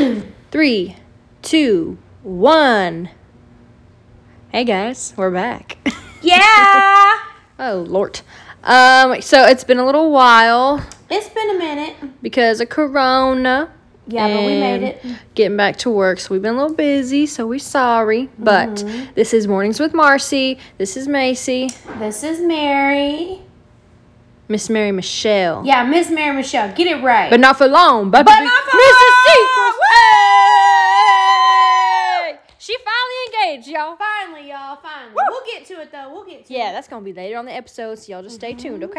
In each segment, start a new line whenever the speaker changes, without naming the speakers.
Three, two, one. Hey guys, we're back.
Yeah.
oh Lord. Um, so it's been a little while
it's been a minute.
because of Corona.
Yeah, but we made
and
it.
Getting back to work, so we've been a little busy, so we're sorry. But
Mm-hmm.
this is Mornings with Marcy. This is Macy,
This is Mary.
Miss Mary Michelle.
Yeah, Miss Mary Michelle. Get it right.
But not for long. But,
But not for
Mrs.
long.
Y'all.
finally, y'all. Finally. We'll get to it though. We'll get to
Yeah,
it.
Yeah, that's gonna be later on the episode, so y'all just stay tuned,
Mm-hmm.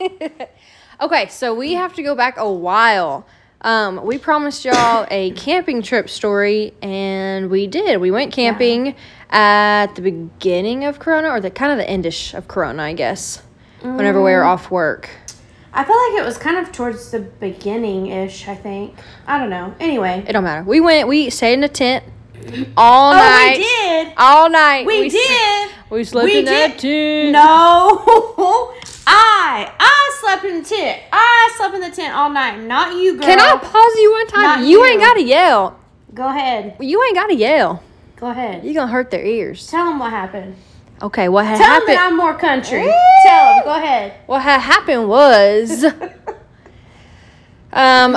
okay? okay, so we have to go back a while. Um, we promised y'all a camping trip story, and we did. We went camping at the beginning of Corona, or the kind of the endish of Corona, I guess. Whenever we
Mm.
were off work.
I feel like it was kind of towards the beginning ish. I think. I don't know. Anyway.
It don't matter. We went. We stayed in a tent all
Oh,
night.
we did.
All night.
We,
s-
did.
We slept
We
in that tent.
No. I I slept in the tent. I slept in the tent all night. Not you, girl.
Can I pause you one time?
Not
you ain't gotta yell.
Go ahead.
You ain't gotta yell.
Go ahead.
You're gonna hurt their ears.
Tell them what happened.
Okay, what had
Tell them
happened?
that I'm more country. Tell them. Go ahead.
what had happened was, um,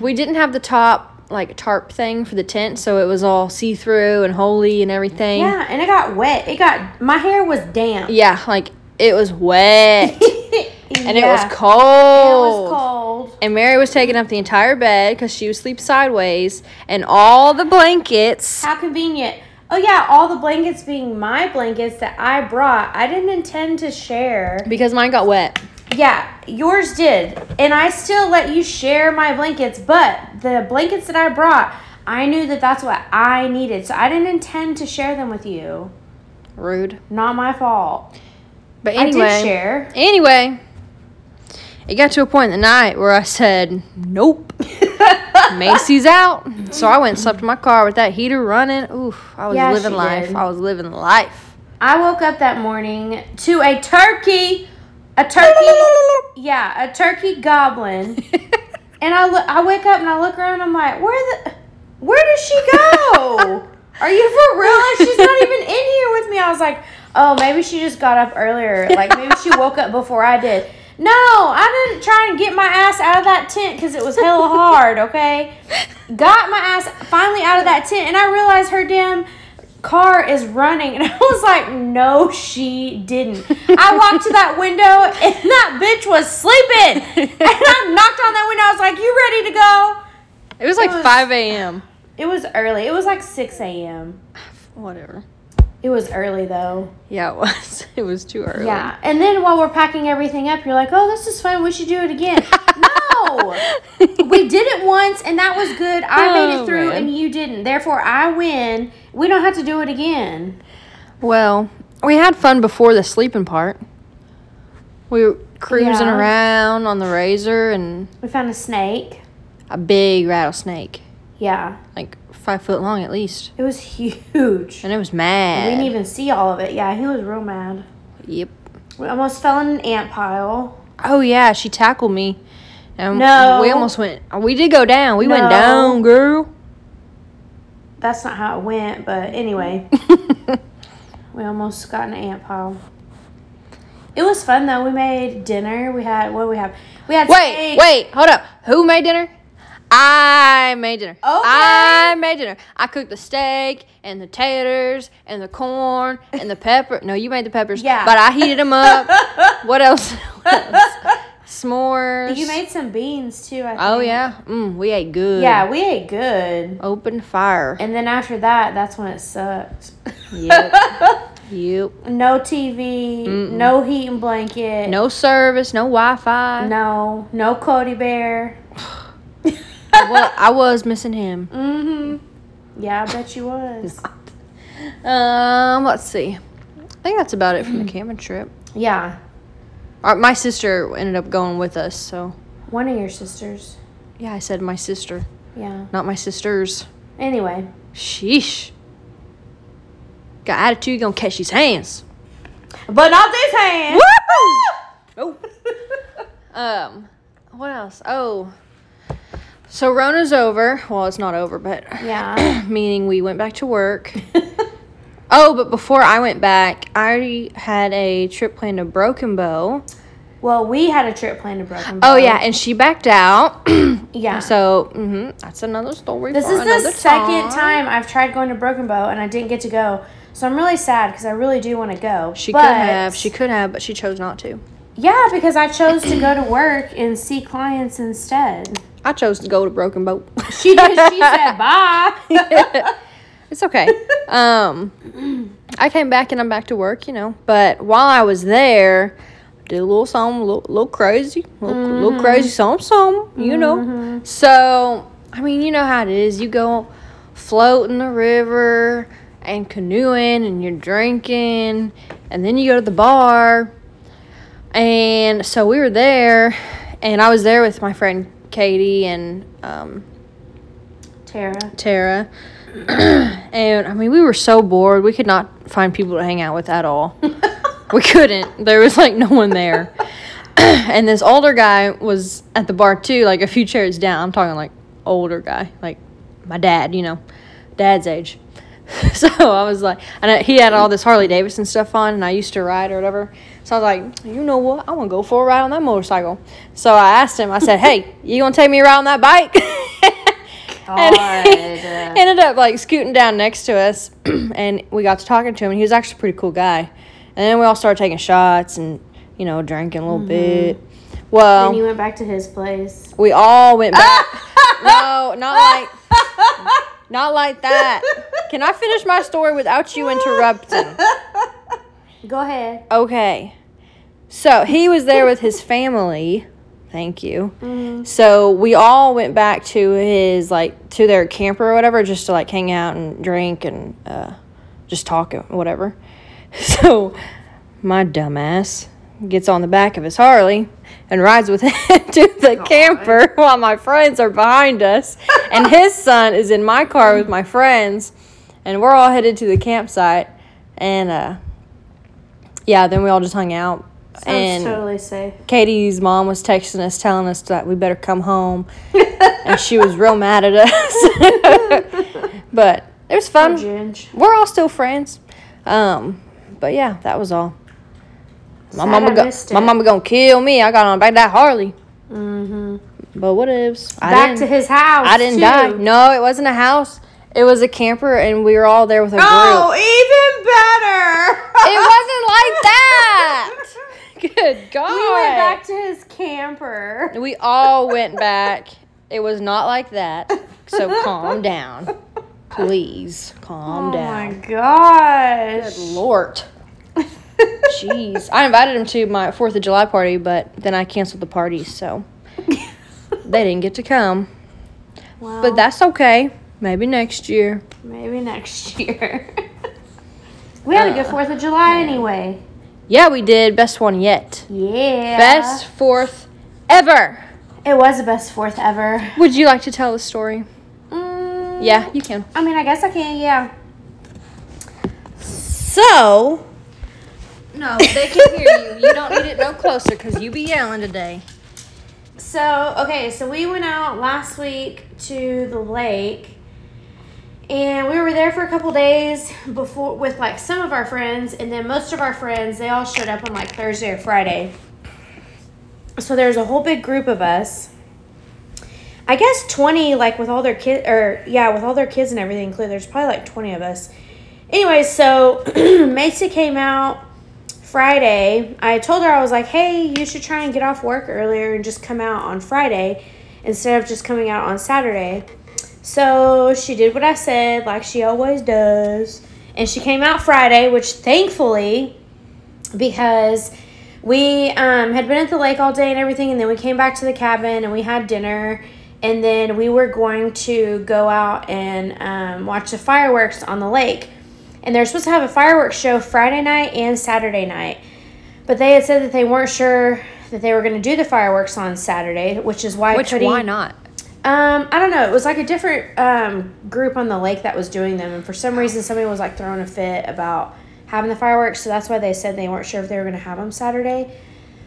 we didn't have the top like tarp thing for the tent, so it was all see through and holy and everything.
Yeah, and it got wet. It got my hair was damp.
Yeah, like it was wet and it was cold.
It was cold.
And Mary was taking up the entire bed because she was sleep sideways, and all the blankets.
How convenient. Oh yeah, all the blankets being my blankets that I brought. I didn't intend to share.
Because mine got wet.
Yeah, yours did. And I still let you share my blankets, but the blankets that I brought, I knew that that's what I needed. So I didn't intend to share them with you.
Rude.
Not my fault.
But anyway.
I did share.
Anyway, it got to a point in the night where I said, Nope. Macy's out. So I went and slept in my car with that heater running. Oof, I was
Yeah,
living life.
did.
I was living life.
I woke up that morning to a turkey. A turkey. yeah, a turkey goblin. And I look, I wake up and I look around. I'm like, where the, where does she go? Are you for real? Like, she's not even in here with me. I was like, oh, maybe she just got up earlier. Like maybe she woke up before I did. No, I didn't try and get my ass out of that tent because it was hella hard. Okay, got my ass finally out of that tent, and I realized her damn car is running, and I was like, no, she didn't. I walked to that window, and that bitch was sleeping, and I knocked on that window. I was like, you ready to go?
It was like
was-
5 a.m.
It was early. It was like 6 a.m.
Whatever.
It was early though.
Yeah, it was. It was too early.
Yeah. And then while we're packing everything up, you're like, oh, this is fun. We should do it again. no. We did it once and that was good. I made
Oh,
it through
man.
and you didn't. Therefore, I win. We don't have to do it again.
Well, we had fun before the sleeping part. We were cruising
Yeah.
around on the razor and
We found a snake.
a big rattlesnake,
Yeah.
like five foot long at least.
It was huge.
And it was mad.
We didn't even see all of it. Yeah, he was real mad.
Yep.
We almost fell in an ant pile.
Oh yeah, she tackled me. And
No.
we almost went. Uh, we did go down. We
No.
went down, girl.
That's not how it went, but anyway. We almost got in an ant pile. It was fun though. We made dinner. We had what we have? We had
wait,
steak.
wait, hold up. Who made dinner? I made dinner. I made dinner. I cooked the steak and the taters and the corn and the pepper. No, you made the peppers.
Yeah.
But I heated them up. what else? What else? S'mores.
You made some beans too. I think.
Oh yeah. Mm, we ate good.
Yeah, we ate good.
Open fire.
And then after that, that's when it sucked.
Yep. yep.
no TV, no heating blanket,
No service. No Wi-Fi.
no, no Cody Bear.
Wa- I was missing him.
Mm-hmm. Yeah, I bet you was.
Um, let's see. I think that's about it from the camping trip.
Yeah,
Uh, my sister ended up going with us, so
one of your sisters.
yeah, I said my sister,
Yeah.
not my sisters.
Anyway,
Sheesh. Got attitude, gonna catch these hands.
but not this hand.
Oh. um, what else? Oh, So Rona's over. Well, it's not over, but
Yeah.
meaning we went back to work. Oh, but before I went back, I already had a trip planned to Broken Bow.
well, we had a trip planned to Broken Bow.
Oh yeah, and she backed out.
Yeah.
So hmm that's another story.
This is the second time I've tried going to Broken Bow and I didn't get to go. So I'm really sad because I really do want to go.
She
But-
could have. She could have, but she chose not to.
Yeah, because I chose to go to work and see clients instead.
I chose to go to Broken Bow.
She did. She said bye.
it's okay. Um, I came back and I'm back to work, you know. But while I was there, did a little something, a little, little crazy, little, little crazy something, something, you know. So I mean, you know how it is. You go float in the river and canoeing, and you're drinking, and then you go to the bar. And so we were there, and I was there with my friend Katie and um,
Tara.
Tara. and I mean, we were so bored. We could not find people to hang out with at all. we couldn't. There was like no one there. and this older guy was at the bar too, like a few chairs down. I'm talking like older guy, like my dad, you know, dad's age. so I was like, and I, he had all this Harley Davidson stuff on, and I used to ride or whatever. So I was like, you know what? I want to go for a ride on that motorcycle. So I asked him. I said, hey, you gonna take me around on that bike? and he ended up like scooting down next to us and we got to talking to him and he was actually a pretty cool guy and then we all started taking shots and you know drinking a little mm-hmm. bit well
Then you went back to his place.
we all went back no not like not like that can i finish my story without you interrupting
Go ahead.
okay so he was there with his family thank you
Mm-hmm.
So we all went back to his like to their camper or whatever, just to like hang out and drink and uh, just talk and whatever. So my dumbass gets on the back of his Harley and rides with him to the camper while my friends are behind us, and his son is in my car with my friends, and we're all headed to the campsite, and uh, yeah, then we all just hung out.
Sounds
and
totally safe.
Katie's mom was texting us, telling us that we better come home, and she was real mad at us. but it was fun. We're all still friends. Um, but yeah, that was all. My
Sad
mama, go- my mama gonna kill me. I got on back that Harley,
Mm-hmm.
but what ifs?
Back to his house.
I didn't
too.
die. No, it wasn't a house. It was a camper, and we were all there with a group.
Oh, even better.
It wasn't like that. Good God.
We went back to his camper.
We all went back. It was not like that. So calm down. Please calm
oh
down.
my gosh.
Good Lord. Jeez. I invited him to my 4th of July party, but then I canceled the party, so they didn't get to come.
Well,
But that's okay. Maybe next year.
maybe next year. We had a good
Uh,
Fourth of July anyway.
Yeah, we did. Best one yet.
Yeah.
Best 4th ever.
It was the best Fourth ever.
Would you like to tell the story?
Mm,
Yeah, you can.
I mean, I guess I can. Yeah.
So. No, they can hear you. You don't need it no closer because you be yelling today.
So, okay, so we went out last week to the lake and we were there for a couple days before with like some of our friends and then most of our friends they all showed up on like Thursday or Friday. So there's a whole big group of us. I guess 20 like with all their kids or yeah, with all their kids and everything included. There's probably like 20 of us. Anyways, so Macy came out Friday, I told her I was like, "Hey, you should try and get off work earlier and just come out on Friday instead of just coming out on Saturday." So she did what I said, like she always does, and she came out Friday, which thankfully, because we um, had been at the lake all day and everything, and then we came back to the cabin and we had dinner, and then we were going to go out and um, watch the fireworks on the lake and they're supposed to have a fireworks show Friday night and Saturday night. But they had said that they weren't sure that they were going to do the fireworks on Saturday, which is why
Which,
Cody,
why not?
Um, I don't know. It was like a different um, group on the lake that was doing them, and for some reason, somebody was like throwing a fit about having the fireworks. So that's why they said they weren't sure if they were going to have them Saturday.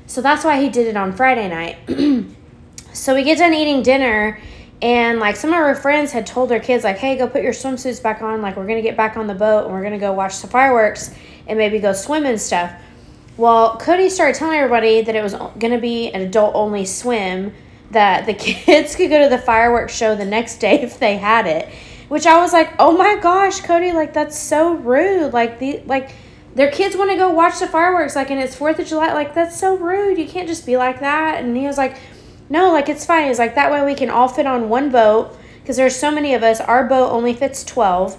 So that's why he did it on Friday night. so we get done eating dinner, And like some of her friends had told their kids, like, hey, go put your swimsuits back on. Like, we're going to get back on the boat and we're going to go watch the fireworks and maybe go swim and stuff. Well, Cody started telling everybody that it was going to be an adult only swim, that the kids could go to the fireworks show the next day if they had it. Which I was like, oh my gosh, Cody, like that's so rude. Like the like their kids want to go watch the fireworks, like and it's Fourth of July. Like that's so rude. You can't just be like that. And he was like, no, like it's fine. He's like that way we can all fit on one boat because there's so many of us. Our boat only fits twelve,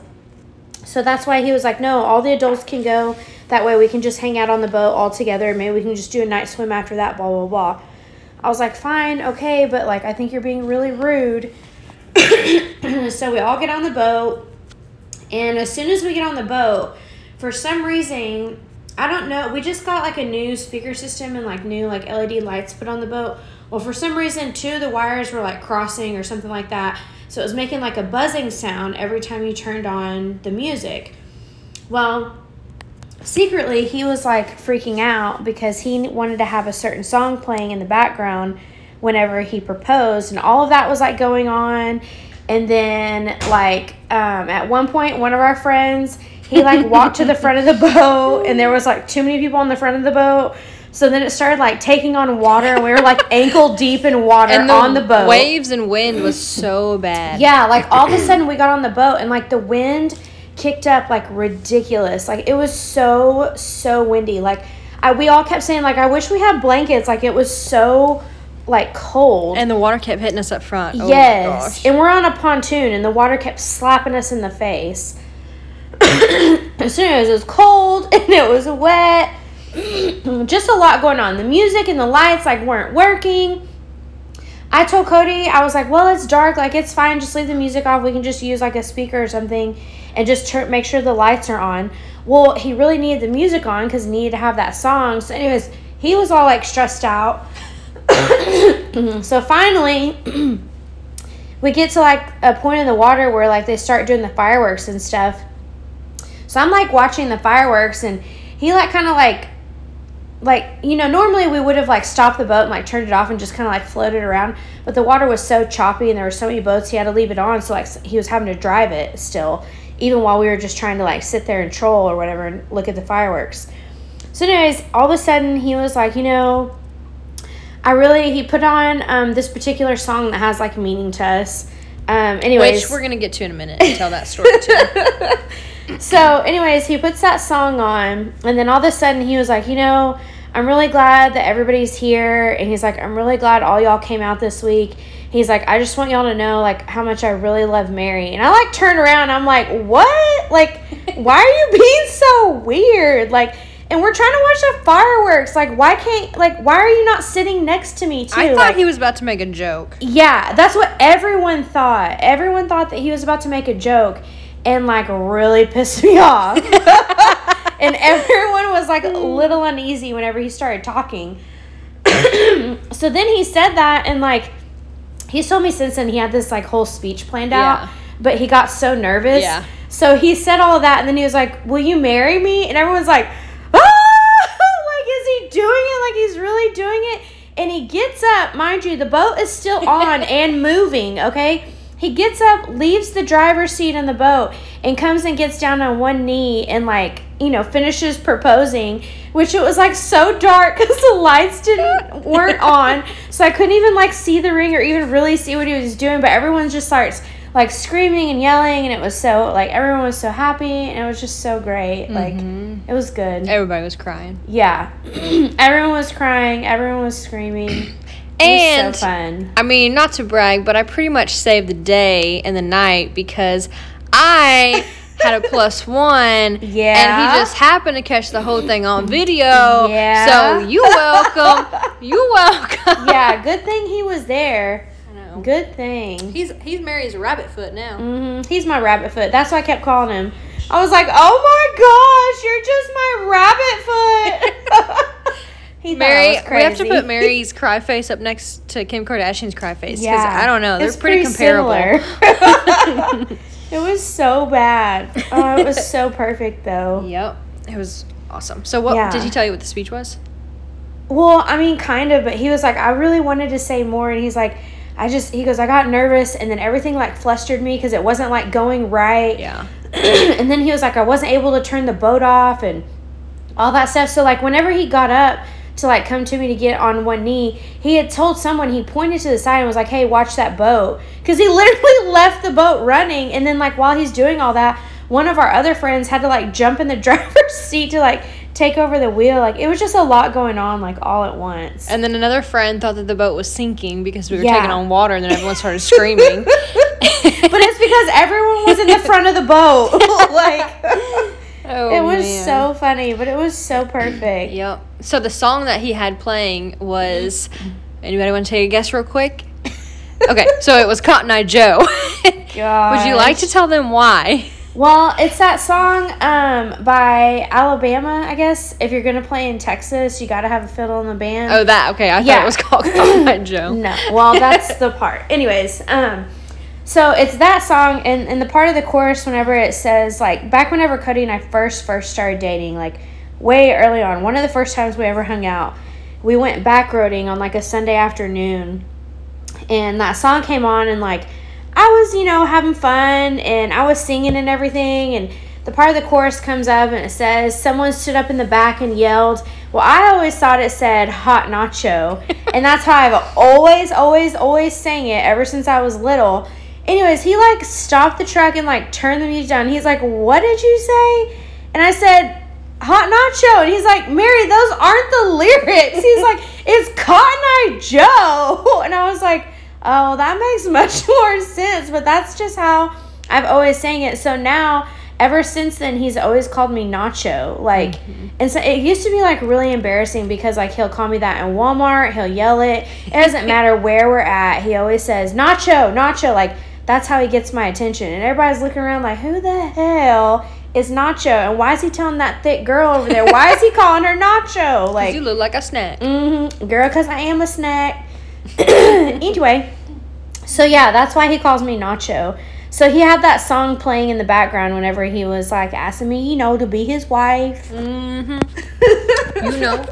so that's why he was like, no, all the adults can go. That way we can just hang out on the boat all together. Maybe we can just do a night swim after that. Blah blah blah. I was like, fine, okay, but like I think you're being really rude. so we all get on the boat, and as soon as we get on the boat, for some reason, I don't know, we just got like a new speaker system and like new like LED lights put on the boat. Well, for some reason, two of the wires were like crossing or something like that. So it was making like a buzzing sound every time you turned on the music. Well, secretly, he was like freaking out because he wanted to have a certain song playing in the background whenever he proposed, and all of that was like going on. And then, like, um, at one point, one of our friends, he like walked to the front of the boat, and there was like too many people on the front of the boat. So then it started like taking on water, and we were like ankle deep in water
And the,
on the boat.
waves and wind was so bad.
Yeah, like all of a sudden we got on the boat, and like the wind kicked up like ridiculous. Like it was so so windy. Like I we all kept saying like I wish we had blankets. Like it was so like cold.
And the water kept hitting us up front. Oh
yes,
gosh.
and we're on a pontoon, and the water kept slapping us in the face. as soon as it was cold and it was wet, just a lot going on. The music and the lights like weren't working. I told Cody, I was like, "Well, it's dark. Like it's fine. Just leave the music off. We can just use like a speaker or something, and just turn make sure the lights are on." Well, he really needed the music on because he needed to have that song. So, anyways, he was all like stressed out. so finally, we get to like a point in the water where like they start doing the fireworks and stuff. So I'm like watching the fireworks, and he like kind of like like you know normally we would have like stopped the boat and like turned it off and just kind of like floated around but the water was so choppy and there were so many boats he had to leave it on so like he was having to drive it still even while we were just trying to like sit there and troll or whatever and look at the fireworks so anyways all of a sudden he was like you know i really he put on um, this particular song that has like meaning to us um, anyways
Which we're going to get to in a minute and tell that story too.
so, anyways, he puts that song on, and then all of a sudden he was like, you know, I'm really glad that everybody's here, and he's like, I'm really glad all y'all came out this week. He's like, I just want y'all to know like how much I really love Mary, and I like turn around, I'm like, what? Like, why are you being so weird? Like. And we're trying to watch the fireworks. Like, why can't, like, why are you not sitting next to me, too?
I thought
Like-
he was about to make a joke.
yeah, that's what everyone thought. Everyone thought that he was about to make a joke and like really pissed me off. and everyone was like a little uneasy whenever he started talking. so then he said that and like he's told me since then he had this like whole speech planned out,
Yeah.
but he got so nervous.
Yeah.
So he said all of that and then he was like, "Will you marry me?" And everyone's like, "Ah!" like is he doing it? Like he's really doing it? And he gets up, mind you, the boat is still on and moving, okay? He gets up, leaves the driver's seat in the boat, and comes and gets down on one knee and like, you know, finishes proposing, which it was like so dark because the lights didn't weren't on. So I couldn't even like see the ring or even really see what he was doing, but everyone just starts like screaming and yelling and it was so like everyone was so happy and it was just so great. Like mm-hmm. it was good.
Everybody was crying.
Yeah. everyone was crying, everyone was screaming.
And
so fun.
I mean, not to brag, but I pretty much saved the day and the night because I had a plus one.
Yeah.
And he just happened to catch the whole thing on video.
Yeah.
So you welcome. you welcome.
yeah, good thing he was there.
I know.
Good thing.
He's he's Mary's rabbit foot now.
Mm-hmm. He's my rabbit foot. That's why I kept calling him. I was like, "Oh my gosh, you're just my rabbit foot." He
Mary, we have to put Mary's cry face up next to Kim Kardashian's cry face. Yeah.
Yeah,
I don't know. They're
It's
pretty, comparable.
it was so bad. Oh, it was so perfect though.
Yep. It was awesome. So what
Yeah.
did he tell you what the speech was?
Well, I mean, kind of, but he was like, I really wanted to say more, and he's like, I just he goes I got nervous and then everything like flustered me because it wasn't like going right.
Yeah.
and then he was like I wasn't able to turn the boat off and all that stuff. So like whenever he got up to like come to me to get on one knee, he had told someone he pointed to the side and was like, "Hey, watch that boat," because he literally left the boat running. And then like while he's doing all that, one of our other friends had to like jump in the driver's seat to like take over the wheel. Like it was just a lot going on like all at once.
And then another friend thought that the boat was sinking because we were
Yeah.
taking on water, and then everyone started screaming.
but it's because everyone was in the front of the boat. like
Oh,
it was
man.
so funny, but it was so perfect.
Yep. So the song that he had playing was. Anybody want to take a guess real quick? Okay, so it was Cotton Eye Joe. Would you like to tell them why?
Well, it's that song um, by Alabama, I guess. If you're gonna play in Texas, you gotta have a fiddle in the band.
Oh, that. Okay, I thought it was called Cotton Eye Joe.
No, well, that's the part. Anyways, um, so it's that song, and, and the part of the chorus, whenever it says, like, back whenever Cody and I first, first started dating, like, way early on, one of the first times we ever hung out, we went back roading on, like, a Sunday afternoon, and that song came on, and, like, I was, you know, having fun, and I was singing and everything, and the part of the chorus comes up and it says, Someone stood up in the back and yelled. Well, I always thought it said hot nacho. and that's how I've always, always, always sang it ever since I was little. Anyways, he like stopped the truck and like turned the music down. He's like, What did you say? And I said, Hot nacho. And he's like, Mary, those aren't the lyrics. He's like, It's Cotton Eye Joe. And I was like, Oh, that makes much more sense. But that's just how I've always sang it. So now, ever since then, he's always called me Nacho. Like, mm-hmm. and so it used to be like really embarrassing because like he'll call me that in Walmart. He'll yell it. It doesn't matter where we're at. He always says Nacho, Nacho. Like that's how he gets my attention. And everybody's looking around like, who the hell is Nacho? And why is he telling that thick girl over there? Why is he calling her Nacho? Like,
You look like a snack.
Mm-hmm. Girl, because I am a snack. anyway, so yeah, that's why he calls me Nacho. So he had that song playing in the background whenever he was like asking me, you know, to be his wife.
Mm-hmm. You know.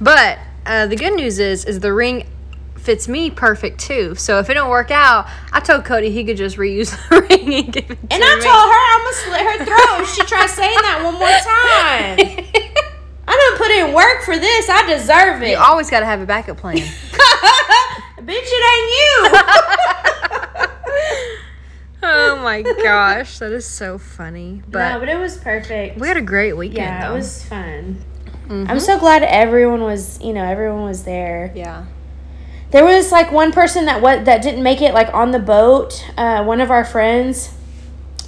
But uh, the good news is, is the ring fits me perfect too. So if it don't work out, I told Cody he could just reuse the ring and give it to
And I
me.
told her I'm gonna slit her throat if she tries saying that one more time. I done put in work for this. I deserve it.
you always got to have a backup plan.
Bitch, it ain't you.
oh my gosh, that is so funny. But
no, but it was perfect.
we had a great weekend.
yeah,
though.
it was fun.
Mhm.
I'm so glad everyone was, you know, everyone was there.
Yeah.
There was like one person that what that didn't make it like on the boat. Uh, one of our friends,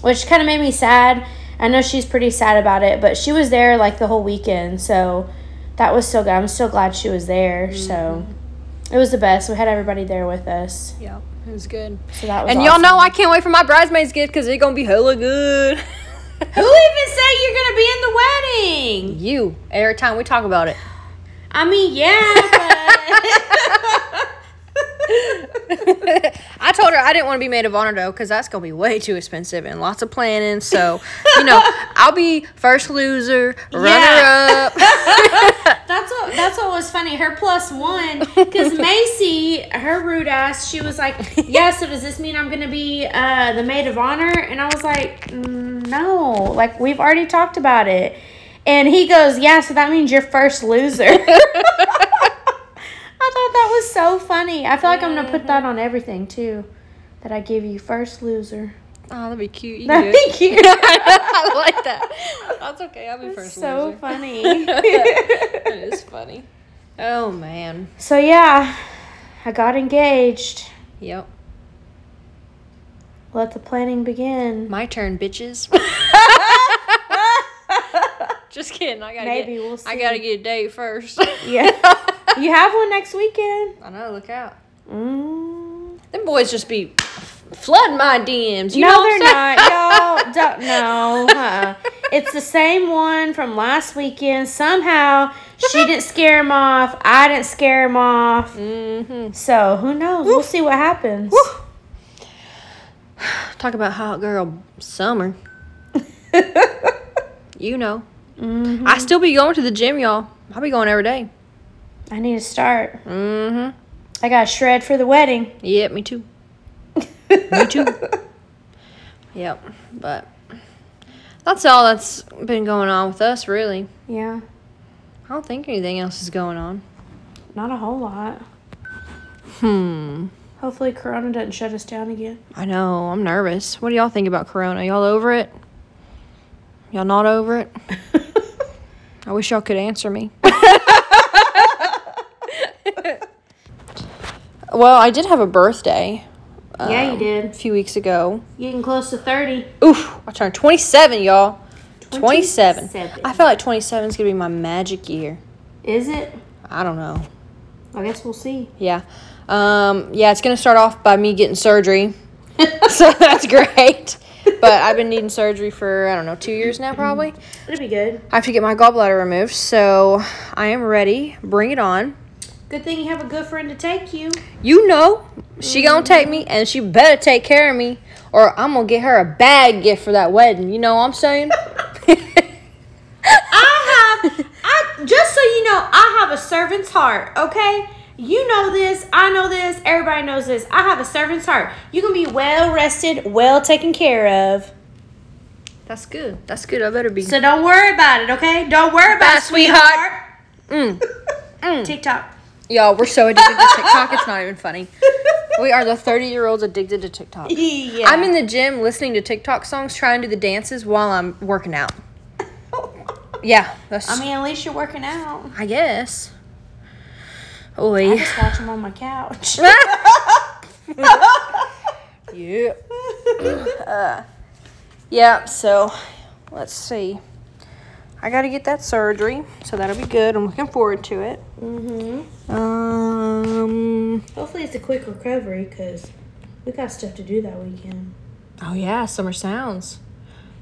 which kind of made me sad. I know she's pretty sad about it, but she was there like the whole weekend, so that was so good. I'm still glad she was there. So it was the best. We had everybody there with us,
Yep. It was good.
so that was.
And y'all know I can't wait for my bridesmaids gift because it's gonna be hella good.
who even said you're gonna be in the wedding?
you every time we talk about it.
I mean, yeah. But
I told her I didn't want to be maid of honor though, because that's gonna be way too expensive and lots of planning. So, you know, I'll be first loser, runner up.
That's what that's what was funny. Her plus one, because Macy, her rude ass, she was like, "Yeah, so does this mean I'm gonna be uh, the maid of honor?" And I was like, "Mm, "No, like we've already talked about it." And he goes, "Yeah, so that means you're first loser." I thought that was so funny. I feel like I'm gonna put that mm-hmm. on everything too. That I give you first loser.
Oh, that'd be cute. You
That'd be cute.
I like that. That's okay. I'll be first
so
loser.
So funny.
that is funny. Oh man.
so yeah, I got engaged.
Yep.
Let the planning begin.
My turn, bitches. Just kidding. I gotta
Maybe
get.
we'll see.
I gotta get a date first.
Yeah. You have one next weekend.
I know. Look out.
Mm.
Them boys just be flooding my DMs. You
no,
know
they're not. Y'all don't know. Uh-uh. It's the same one from last weekend. Somehow she didn't scare him off. I didn't scare him off.
Mm-hmm.
So who knows? We'll see what happens.
Talk about hot girl summer. You know.
Mhm.
I still be going to the gym, y'all. I'll be going every day.
I need to start.
Mm-hmm.
I got a shred for the wedding.
Yep, me too. Me too. Yep, but that's all that's been going on with us, really.
Yeah,
I don't think anything else is going on.
not a whole lot.
Hmm.
Hopefully, Corona doesn't shut us down again.
I know. I'm nervous. What do y'all think about Corona? Y'all over it? Y'all not over it? I wish y'all could answer me. Well, I did have a birthday.
Yeah, you
um,
did.
A few weeks ago.
Getting close to 30.
Oof, I turned 27, y'all. 27.
27.
I feel like 27 is going to be my magic year.
Is it?
I don't know.
I guess we'll see.
Yeah. Um, yeah, it's going to start off by me getting surgery. so that's great. But I've been needing surgery for, I don't know, two years now, probably.
It'll be good.
I have to get my gallbladder removed. So I am ready. Bring it on.
Good thing you have a good friend to take you.
You know, she to take me and she better take care of me or I'm to get her a bad gift for that wedding. You know what I'm saying?
I have, I just so you know, I have a servant's heart. Okay, you know this. I know this. Everybody knows this. I have a servant's heart. You can be well rested, well taken care of.
That's good. That's good. I better be.
So don't worry about it. Okay, don't worry about
Bye,
it, sweetheart.
Mm. Mm.
TikTok.
Y'all, we're so addicted to TikTok. It's not even funny. We are the 30 year olds addicted to TikTok.
Yeah.
I'm in the gym listening to TikTok songs, trying to do the dances while I'm working out. Yeah, that's.
I mean, at least you're working out.
I guess.
I just watch them on my couch.
yeah. Uh, yeah. So, let's see. I got to get that surgery, so that'll be good. I'm looking forward to it.
mm-hmm.
Um.
Hopefully, it's a quick recovery because we got stuff to do that weekend.
Oh yeah, Summer Sounds.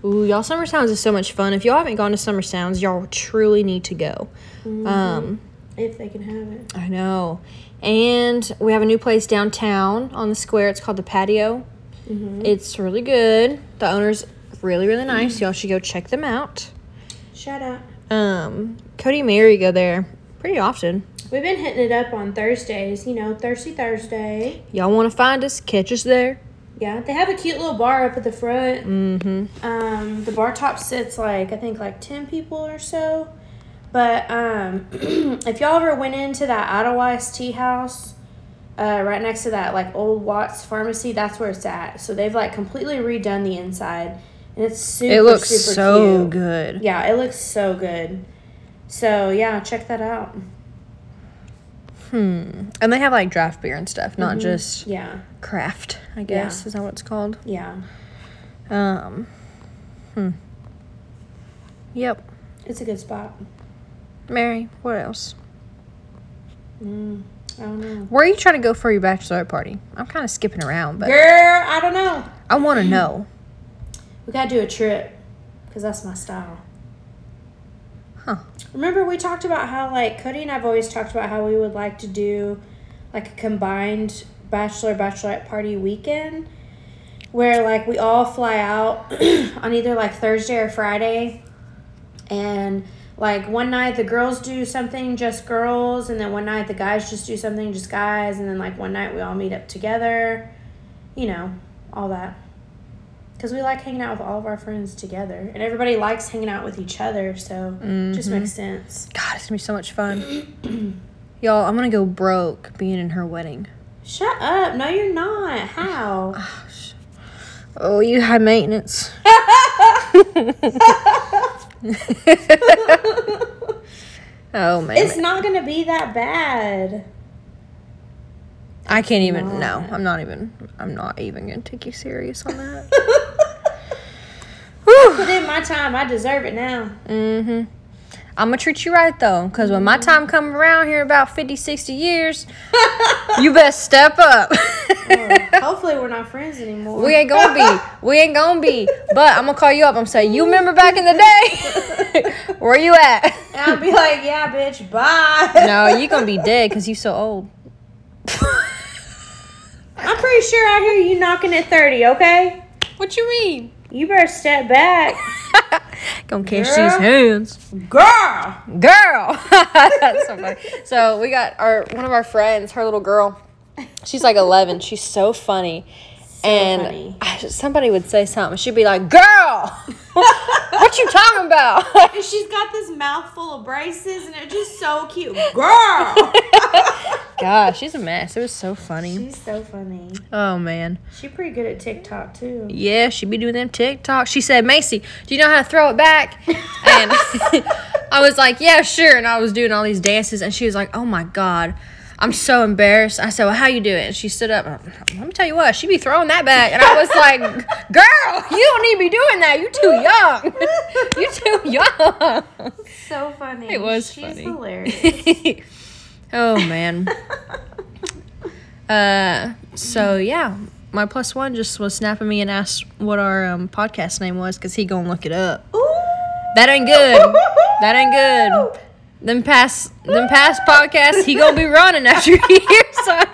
Ooh, y'all, Summer Sounds is so much fun. If y'all haven't gone to Summer Sounds, y'all truly need to go. Um,
If they can have it.
I know. And we have a new place downtown on the square. It's called the Patio.
Mm-hmm.
It's really good. The owner's really, really nice. Y'all should go check them out.
Shut up.
Um, Cody and Mary go there pretty often.
We've been hitting it up on Thursdays, you know, Thirsty Thursday.
Y'all want to find us? Catch us there.
Yeah, they have a cute little bar up at the front.
Mm-hmm.
Um, the bar top sits like I think like ten people or so. But um, if y'all ever went into that Idlewild Tea House, uh, right next to that like old Watts Pharmacy, that's where it's at. So they've like completely redone the inside, and it's super.
It looks
super
so
cute.
good.
Yeah, it looks so good. So yeah, check that out.
Hmm. And they have like draft beer and stuff, not just
Yeah,
craft. I guess is that what it's called.
yeah.
Um. Hmm. Yep.
It's a good spot.
Mary, what else?
Mm, I don't know.
Where are you trying to go for your bachelorette party? I'm kind of skipping around, but
Girl, I don't know.
I want to know.
We gotta do a trip, cause that's my style.
Huh.
Remember we talked about how like Cody and I've always talked about how we would like to do like a combined bachelor bachelorette party weekend where like we all fly out on either like Thursday or Friday and like one night the girls do something just girls and then one night the guys just do something just guys and then like one night we all meet up together you know all that because we like hanging out with all of our friends together and everybody likes hanging out with each other so it just makes mm-hmm. sense
God, it's gonna be so much fun. Y'all, I'm gonna go broke being in her wedding.
shut up no you're not how
oh, oh, you high maintenance. oh man,
it's not gonna be that bad
I can't even. No, I'm not even. I'm not even gonna take you serious on that.
put in my time i deserve it now
Mm-hmm. I'm gonna treat you right though, cause when my time comes around here about 50, 60 years, you best step up.
hopefully we're not friends anymore
we ain't gonna be. We ain't gonna be. But I'm gonna call you up. I'm say, you remember back in the day? Where you at?
and i'll be like yeah bitch bye
no, you gonna be dead because you so old.
i'm pretty sure i hear you knocking at 30 okay
What you mean?
You better step back
Gonna catch
Girl.
these hands.
girl
girl. That's so funny. So we got our one of our friends, her little girl. She's like 11. She's so funny. And. I, somebody would say something. She'd be like, "Girl, what you talking about?"
And she's got this mouth full of braces, and it's just so cute. Girl!
Gosh, she's a mess. It was so funny.
She's so funny.
Oh man.
She's pretty good at TikTok, too.
Yeah, she'd be doing them TikTok. She said, Macy, do you know how to throw it back? And I was like, yeah, sure. And I was doing all these dances, and she was like, oh my God, I'm so embarrassed. I said, well, how you doing? And she stood up. And Let me tell you what, she be throwing that back. And I was like, girl, you don't need to be doing that. You too young. you too young.
So funny.
It was
She's
funny.
hilarious.
oh man. Uh, so yeah, my plus one just was snapping me and asked what our um, podcast name was because he gonna look it up.
Ooh.
That ain't good. That ain't good. Them past them past podcasts, he gonna be running after he hears some.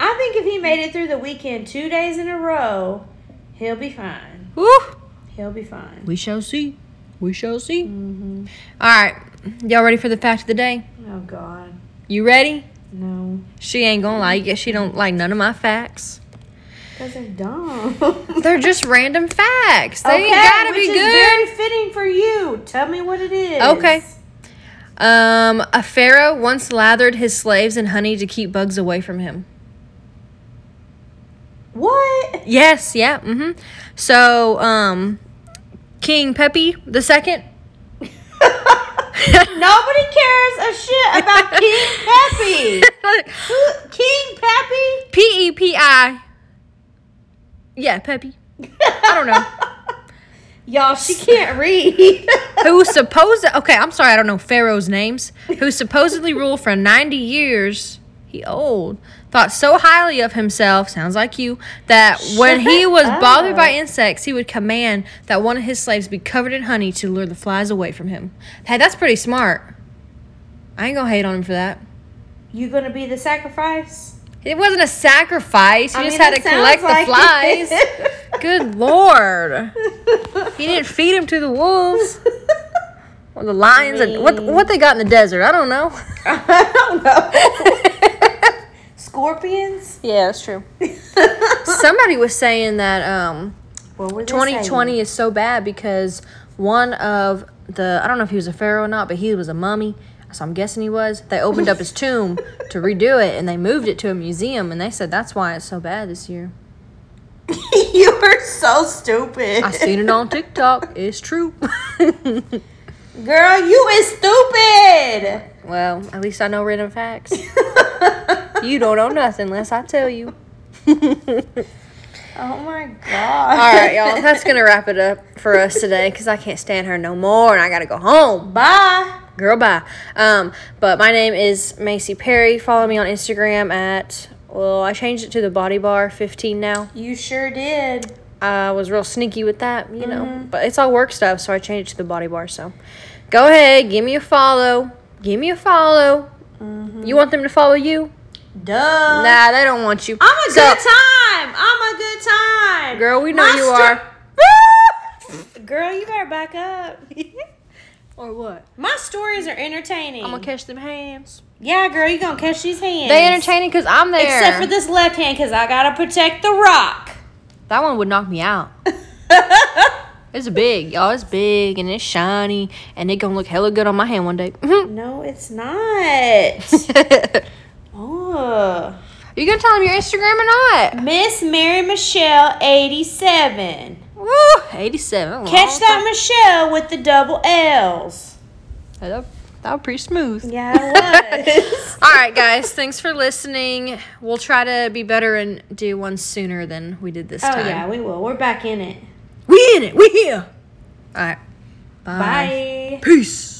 I think if he made it through the weekend two days in a row, he'll be fine.
Woo.
He'll be fine.
We shall see. We shall see.
Mm-hmm.
All right, y'all ready for the fact of the day?
Oh, God.
You ready?
No.
She ain't gonna like it. She don't like none of my facts.
Because they're dumb.
They're just random facts. They
okay,
ain't gotta
which
be
is
good.
very fitting for you. Tell me what it is.
Okay. Um, a pharaoh once lathered his slaves in honey to keep bugs away from him.
What?
Yes, yeah, mm-hmm. So, um, King Pepe the second.
Nobody cares a shit about King Peppy. Who- King Peppy?
P E P I. Yeah, Pepe. I don't know.
Y'all, she can't read.
Who supposed? Okay, I'm sorry, I don't know pharaohs' names. Who supposedly ruled for 90 years? He old. Thought so highly of himself, sounds like you, that when he
Shut
was bothered by insects, he would command that one of his slaves be covered in honey to lure the flies away from him. Hey, that's pretty smart. I ain't gonna hate on him for that.
you gonna be the sacrifice?
It wasn't a sacrifice. You
I
just
mean,
had to collect the flies.
like
Good lord. He didn't feed him to the wolves. Or the lions. and what what they got in the desert? I don't know.
I don't know. Scorpions?
Yeah, that's true. Somebody was saying that um,
What were they
2020
saying?
is so bad because one of the I don't know if he was a pharaoh or not, but he was a mummy. So I'm guessing he was. They opened up his tomb to redo it, and they moved it to a museum, and they said that's why it's so bad this year.
you are so stupid.
I seen it on TikTok. It's true.
Girl, you is stupid.
well, at least I know random facts. You don't know nothing unless I tell you.
Oh my god.
All right, y'all. That's gonna wrap it up for us today because I can't stand her no more, and I gotta go home.
Bye.
Girl, bye. Um, but my name is Macy Perry. Follow me on Instagram at well, I changed it to the Body Bar 15 now.
You sure did.
I was real sneaky with that, you know, but it's all work stuff, so I changed it to the Body Bar. So go ahead, give me a follow. Give me a follow. You want them to follow you?
Duh.
Nah, they don't want you.
I'm a
So-
good time. I'm a good time.
Girl, we know
My
you
sto-
are.
Girl, you better back up.
Or what?
My stories are entertaining.
I'm gonna catch them hands.
yeah, girl, you gonna catch these hands.
They entertaining because I'm there.
Except for this left hand, because I gotta protect the rock.
That one would knock me out. It's big, y'all. It's big and it's shiny, and it gonna look hella good on my hand one day. Mm-hmm.
no, it's not. Oh.
You gonna tell them your Instagram or not?
Miss Mary Michelle 87.
Woo, 87.
Catch that Michelle with the double L's.
That, that was pretty smooth.
Yeah, it was.
All right, guys. Thanks for listening. We'll try to be better and do one sooner than we did this
oh,
time.
yeah, we will. We're back in it.
We in it. We here. All right.
Bye.
Peace.